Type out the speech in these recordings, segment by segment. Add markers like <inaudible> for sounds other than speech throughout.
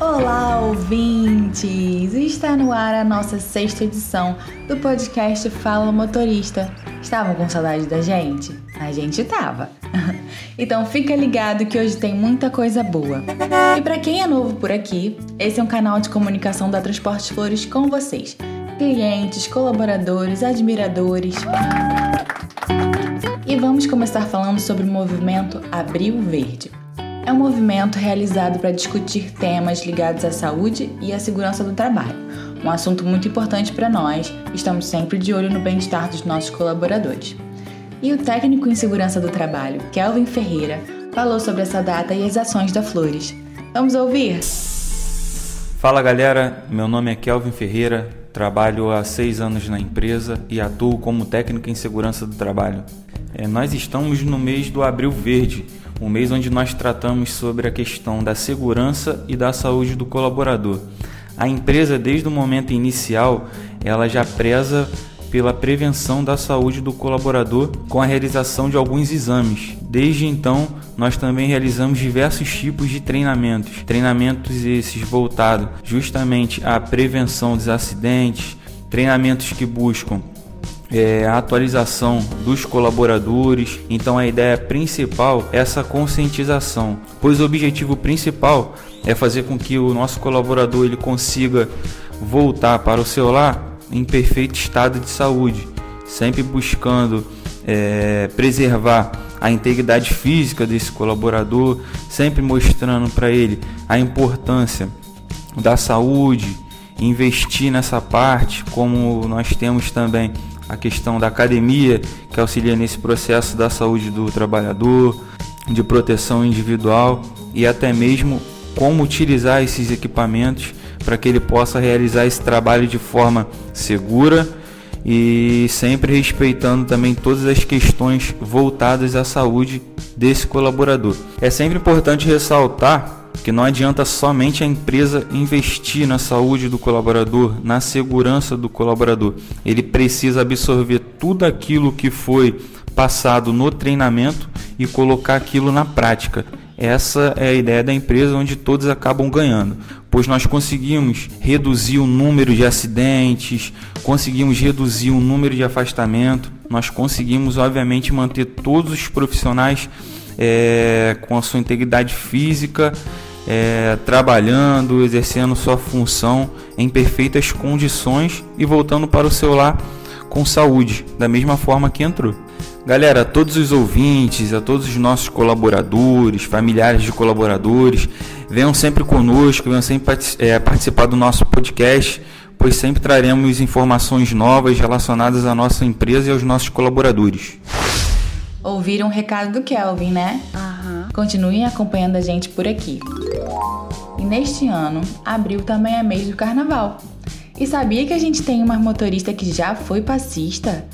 Olá, ouvintes! Está no ar a nossa sexta edição do podcast Fala Motorista. Estavam com saudade da gente? A gente tava. <laughs> então fica ligado que hoje tem muita coisa boa. E para quem é novo por aqui, esse é um canal de comunicação da Transportes Flores com vocês, clientes, colaboradores, admiradores. E vamos começar falando sobre o movimento Abril Verde. É um movimento realizado para discutir temas ligados à saúde e à segurança do trabalho, um assunto muito importante para nós, estamos sempre de olho no bem-estar dos nossos colaboradores. E o técnico em segurança do trabalho, Kelvin Ferreira, falou sobre essa data e as ações da Flores. Vamos ouvir? Fala galera, meu nome é Kelvin Ferreira, trabalho há seis anos na empresa e atuo como técnico em segurança do trabalho. É, nós estamos no mês do Abril Verde, um mês onde nós tratamos sobre a questão da segurança e da saúde do colaborador. A empresa, desde o momento inicial, ela já preza pela prevenção da saúde do colaborador com a realização de alguns exames. Desde então, nós também realizamos diversos tipos de treinamentos, treinamentos esses voltados justamente à prevenção dos acidentes, treinamentos que buscam é, a atualização dos colaboradores. Então a ideia principal é essa conscientização, pois o objetivo principal é fazer com que o nosso colaborador ele consiga voltar para o seu lar em perfeito estado de saúde, sempre buscando é, preservar a integridade física desse colaborador, sempre mostrando para ele a importância da saúde, investir nessa parte, como nós temos também a questão da academia, que auxilia nesse processo da saúde do trabalhador, de proteção individual e até mesmo como utilizar esses equipamentos para que ele possa realizar esse trabalho de forma segura e sempre respeitando também todas as questões voltadas à saúde desse colaborador. É sempre importante ressaltar que não adianta somente a empresa investir na saúde do colaborador, na segurança do colaborador. Ele precisa absorver tudo aquilo que foi passado no treinamento e colocar aquilo na prática. Essa é a ideia da empresa onde todos acabam ganhando, pois nós conseguimos reduzir o número de acidentes, conseguimos reduzir o número de afastamento, nós conseguimos, obviamente, manter todos os profissionais é, com a sua integridade física, é, trabalhando, exercendo sua função em perfeitas condições e voltando para o seu lar com saúde, da mesma forma que entrou. Galera, a todos os ouvintes, a todos os nossos colaboradores, familiares de colaboradores, venham sempre conosco, venham sempre é, participar do nosso podcast, pois sempre traremos informações novas relacionadas à nossa empresa e aos nossos colaboradores. Ouviram o recado do Kelvin, né? Uhum. Continuem acompanhando a gente por aqui. E neste ano, abril também é mês do carnaval. E sabia que a gente tem uma motorista que já foi passista?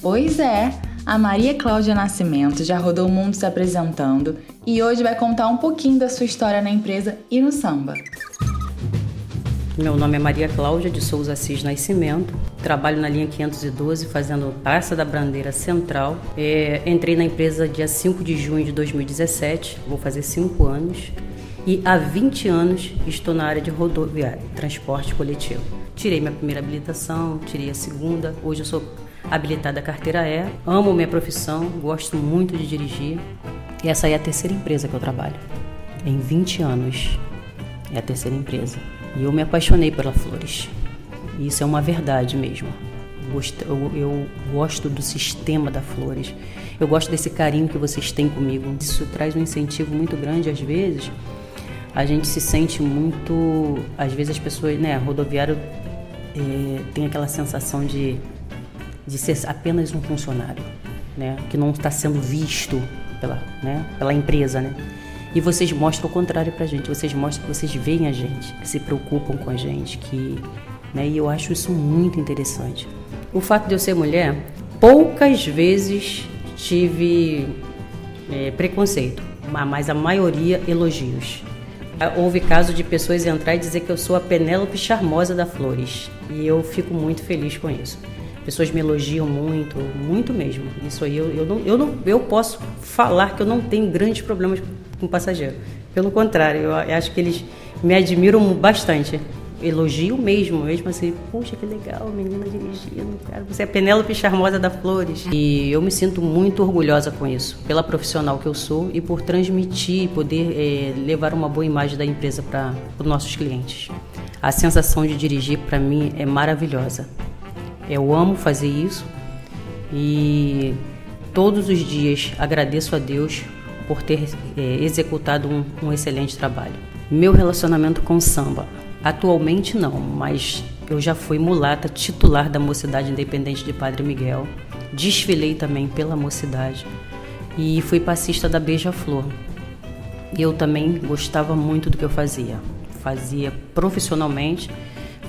Pois é, a Maria Cláudia Nascimento já rodou o mundo se apresentando e hoje vai contar um pouquinho da sua história na empresa e no samba. Meu nome é Maria Cláudia de Souza Assis Nascimento. Trabalho na linha 512 fazendo Praça da Bandeira Central. É, entrei na empresa dia 5 de junho de 2017, vou fazer 5 anos. E há 20 anos estou na área de rodoviária, transporte coletivo. Tirei minha primeira habilitação, tirei a segunda. Hoje eu sou habilitada carteira E. Amo minha profissão, gosto muito de dirigir. E essa é a terceira empresa que eu trabalho. Em 20 anos. É a terceira empresa. E eu me apaixonei pela Flores. Isso é uma verdade mesmo. Eu, eu, gosto do sistema da Flores. Eu gosto desse carinho que vocês têm comigo. Isso traz um incentivo muito grande às vezes. A gente se sente muito, às vezes as pessoas, né, rodoviário é, tem aquela sensação de, de ser apenas um funcionário, né, que não está sendo visto pela, né, pela empresa, né. E vocês mostram o contrário pra gente, vocês mostram que vocês veem a gente, que se preocupam com a gente, que, né, e eu acho isso muito interessante. O fato de eu ser mulher, poucas vezes tive é, preconceito, mas a maioria elogios. Houve caso de pessoas entrar e dizer que eu sou a Penélope charmosa da Flores. E eu fico muito feliz com isso. Pessoas me elogiam muito, muito mesmo. Isso aí eu, eu, não, eu, não, eu posso falar que eu não tenho grandes problemas com passageiro. Pelo contrário, eu acho que eles me admiram bastante. Elogio mesmo, mesmo assim, puxa que legal, menina dirigindo, cara, você é a Penélope Charmosa da Flores. E eu me sinto muito orgulhosa com isso, pela profissional que eu sou e por transmitir poder é, levar uma boa imagem da empresa para os nossos clientes. A sensação de dirigir para mim é maravilhosa. Eu amo fazer isso e todos os dias agradeço a Deus por ter é, executado um, um excelente trabalho. Meu relacionamento com samba. Atualmente não, mas eu já fui mulata titular da Mocidade Independente de Padre Miguel. Desfilei também pela Mocidade e fui passista da Beija-Flor. Eu também gostava muito do que eu fazia. Fazia profissionalmente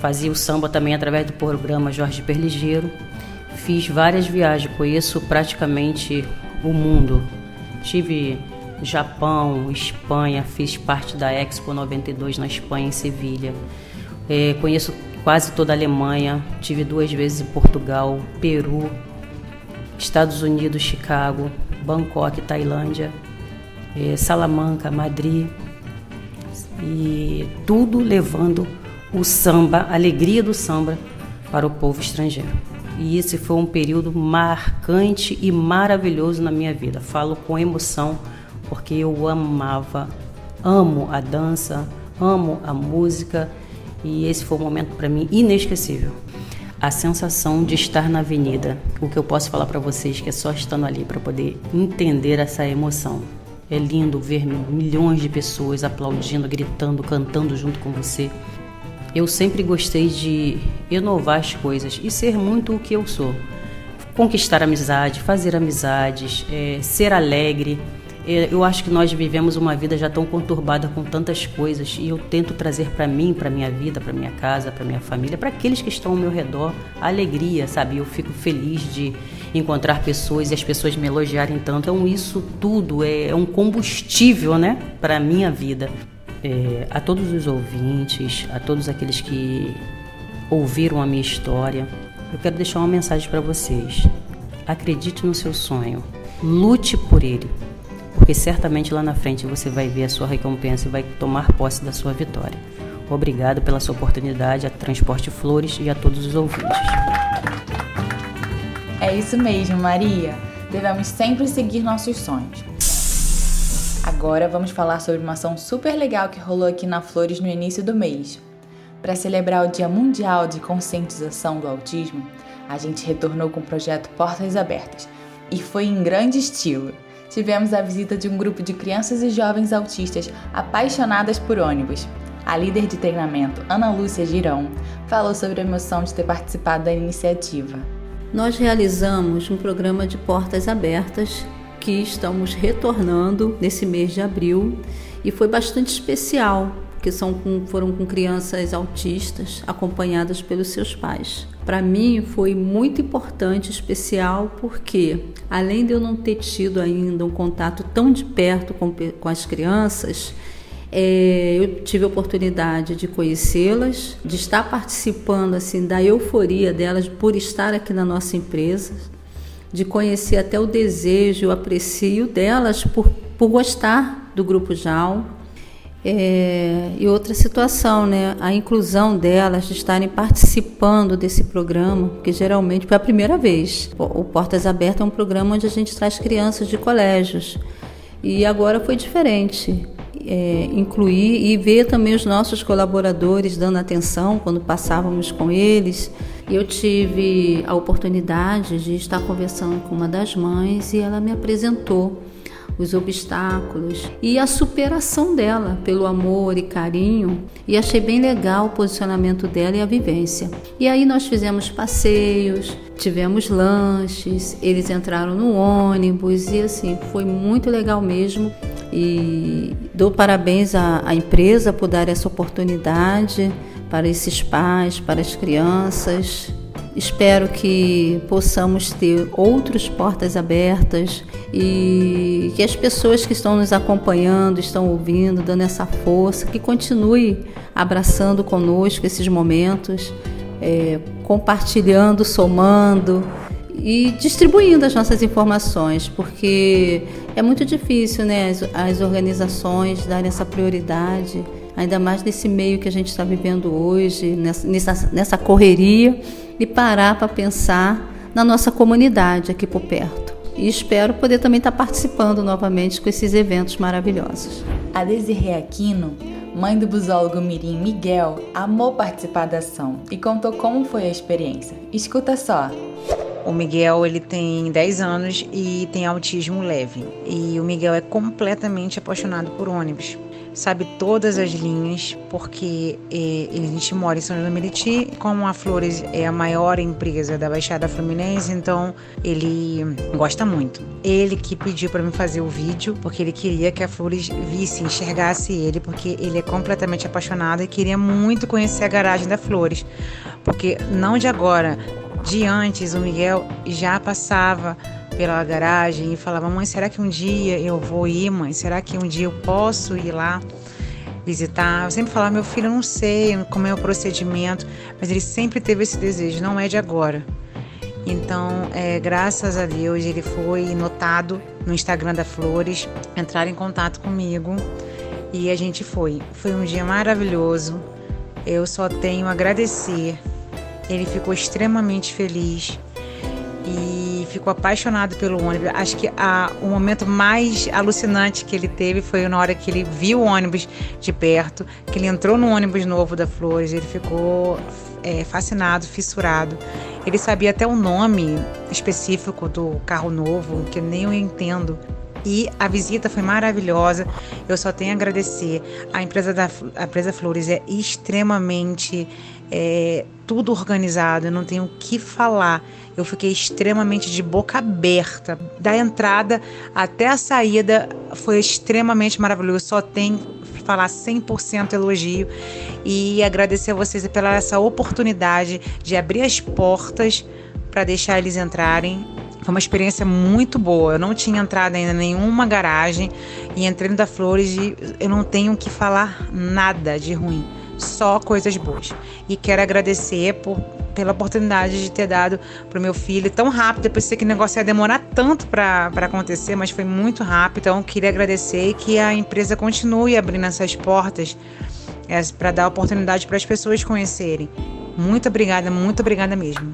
Fazia o samba também através do programa Jorge Perligeiro. Fiz várias viagens, conheço praticamente o mundo. Tive Japão, Espanha, fiz parte da Expo 92 na Espanha, em Sevilha. É, conheço quase toda a Alemanha, tive duas vezes em Portugal, Peru, Estados Unidos, Chicago, Bangkok, Tailândia, é, Salamanca, Madrid. E tudo levando o samba, a alegria do samba para o povo estrangeiro. E esse foi um período marcante e maravilhoso na minha vida. Falo com emoção porque eu amava, amo a dança, amo a música e esse foi um momento para mim inesquecível. A sensação de estar na avenida, o que eu posso falar para vocês que é só estando ali para poder entender essa emoção. É lindo ver milhões de pessoas aplaudindo, gritando, cantando junto com você. Eu sempre gostei de inovar as coisas e ser muito o que eu sou. Conquistar amizade, fazer amizades, é, ser alegre. É, eu acho que nós vivemos uma vida já tão conturbada com tantas coisas e eu tento trazer para mim, para minha vida, para minha casa, para minha família, para aqueles que estão ao meu redor, alegria, sabe? Eu fico feliz de encontrar pessoas e as pessoas me elogiarem tanto. Então isso tudo é, é um combustível, né, para minha vida é, a todos os ouvintes, a todos aqueles que ouviram a minha história, eu quero deixar uma mensagem para vocês. Acredite no seu sonho, lute por ele, porque certamente lá na frente você vai ver a sua recompensa e vai tomar posse da sua vitória. Obrigado pela sua oportunidade a Transporte Flores e a todos os ouvintes. É isso mesmo, Maria. Devemos sempre seguir nossos sonhos. Agora vamos falar sobre uma ação super legal que rolou aqui na Flores no início do mês. Para celebrar o Dia Mundial de Conscientização do Autismo, a gente retornou com o projeto Portas Abertas e foi em grande estilo. Tivemos a visita de um grupo de crianças e jovens autistas apaixonadas por ônibus. A líder de treinamento, Ana Lúcia Girão, falou sobre a emoção de ter participado da iniciativa. Nós realizamos um programa de portas abertas que estamos retornando nesse mês de abril e foi bastante especial, porque são com, foram com crianças autistas acompanhadas pelos seus pais. Para mim foi muito importante, especial, porque além de eu não ter tido ainda um contato tão de perto com, com as crianças, é, eu tive a oportunidade de conhecê-las, de estar participando assim da euforia delas por estar aqui na nossa empresa, de conhecer até o desejo, o aprecio delas por, por gostar do Grupo JAL. É, e outra situação, né, a inclusão delas, de estarem participando desse programa, que geralmente foi a primeira vez. O Portas Abertas é um programa onde a gente traz crianças de colégios. E agora foi diferente é, incluir e ver também os nossos colaboradores dando atenção quando passávamos com eles. Eu tive a oportunidade de estar conversando com uma das mães e ela me apresentou os obstáculos e a superação dela pelo amor e carinho. E achei bem legal o posicionamento dela e a vivência. E aí nós fizemos passeios, tivemos lanches, eles entraram no ônibus e assim foi muito legal mesmo. E dou parabéns à, à empresa por dar essa oportunidade para esses pais, para as crianças. Espero que possamos ter outras portas abertas e que as pessoas que estão nos acompanhando, estão ouvindo, dando essa força, que continue abraçando conosco esses momentos, é, compartilhando, somando e distribuindo as nossas informações, porque é muito difícil né, as, as organizações darem essa prioridade, ainda mais nesse meio que a gente está vivendo hoje, nessa, nessa, correria, e parar para pensar na nossa comunidade aqui por perto. E espero poder também estar tá participando novamente com esses eventos maravilhosos. A Desirê Aquino, mãe do busólogo Mirim Miguel, amou participar da ação e contou como foi a experiência. Escuta só. O Miguel ele tem 10 anos e tem autismo leve. E o Miguel é completamente apaixonado por ônibus. Sabe todas as linhas, porque é, a gente mora em São João do Meriti. Como a Flores é a maior empresa da Baixada Fluminense, então ele gosta muito. Ele que pediu para mim fazer o vídeo, porque ele queria que a Flores visse, enxergasse ele, porque ele é completamente apaixonado e queria muito conhecer a garagem da Flores. Porque não de agora, de antes, o Miguel já passava pela garagem e falava: Mãe, será que um dia eu vou ir, mãe? Será que um dia eu posso ir lá visitar? Eu sempre falava: Meu filho, eu não sei como é o procedimento, mas ele sempre teve esse desejo, não é de agora. Então, é, graças a Deus, ele foi notado no Instagram da Flores, entrar em contato comigo e a gente foi. Foi um dia maravilhoso. Eu só tenho a agradecer ele ficou extremamente feliz e ficou apaixonado pelo ônibus. Acho que a, o momento mais alucinante que ele teve foi na hora que ele viu o ônibus de perto, que ele entrou no ônibus novo da Flores, ele ficou é, fascinado, fissurado. Ele sabia até o nome específico do carro novo, que nem eu entendo. E a visita foi maravilhosa. Eu só tenho a agradecer. A empresa da a empresa Flores é extremamente é, tudo organizado, eu não tenho o que falar. Eu fiquei extremamente de boca aberta. Da entrada até a saída foi extremamente maravilhoso. Só tem falar 100% elogio e agradecer a vocês pela essa oportunidade de abrir as portas para deixar eles entrarem. Foi uma experiência muito boa. Eu não tinha entrado ainda em nenhuma garagem e entrei no da Flores e eu não tenho que falar nada de ruim só coisas boas. E quero agradecer por, pela oportunidade de ter dado para o meu filho tão rápido. Eu pensei que o negócio ia demorar tanto para acontecer, mas foi muito rápido. Então, queria agradecer que a empresa continue abrindo essas portas é, para dar oportunidade para as pessoas conhecerem. Muito obrigada, muito obrigada mesmo.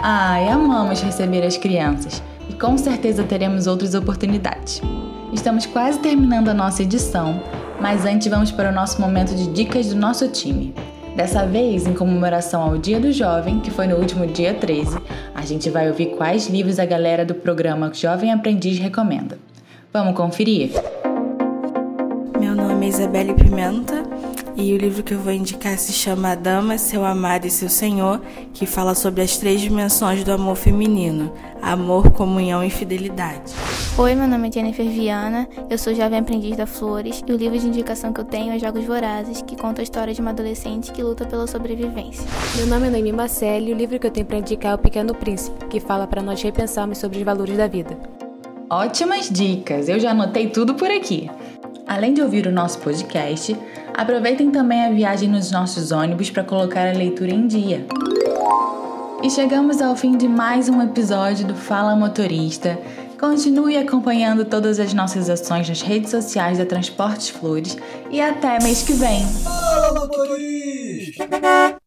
Ai, amamos receber as crianças e com certeza teremos outras oportunidades. Estamos quase terminando a nossa edição, mas antes vamos para o nosso momento de dicas do nosso time. Dessa vez, em comemoração ao Dia do Jovem, que foi no último dia 13, a gente vai ouvir quais livros a galera do programa Jovem Aprendiz recomenda. Vamos conferir? Meu nome é Isabelle Pimenta e o livro que eu vou indicar se chama A Dama, Seu Amado e Seu Senhor, que fala sobre as três dimensões do amor feminino: amor, comunhão e fidelidade. Oi, meu nome é Jennifer Viana, eu sou jovem aprendiz da Flores e o livro de indicação que eu tenho é Jogos Vorazes, que conta a história de uma adolescente que luta pela sobrevivência. Meu nome é Noemi Marcelli e o livro que eu tenho para indicar é O Pequeno Príncipe, que fala para nós repensarmos sobre os valores da vida. Ótimas dicas! Eu já anotei tudo por aqui. Além de ouvir o nosso podcast, aproveitem também a viagem nos nossos ônibus para colocar a leitura em dia. E chegamos ao fim de mais um episódio do Fala Motorista. Continue acompanhando todas as nossas ações nas redes sociais da Transportes Flores e até mês que vem. Fala Motorista!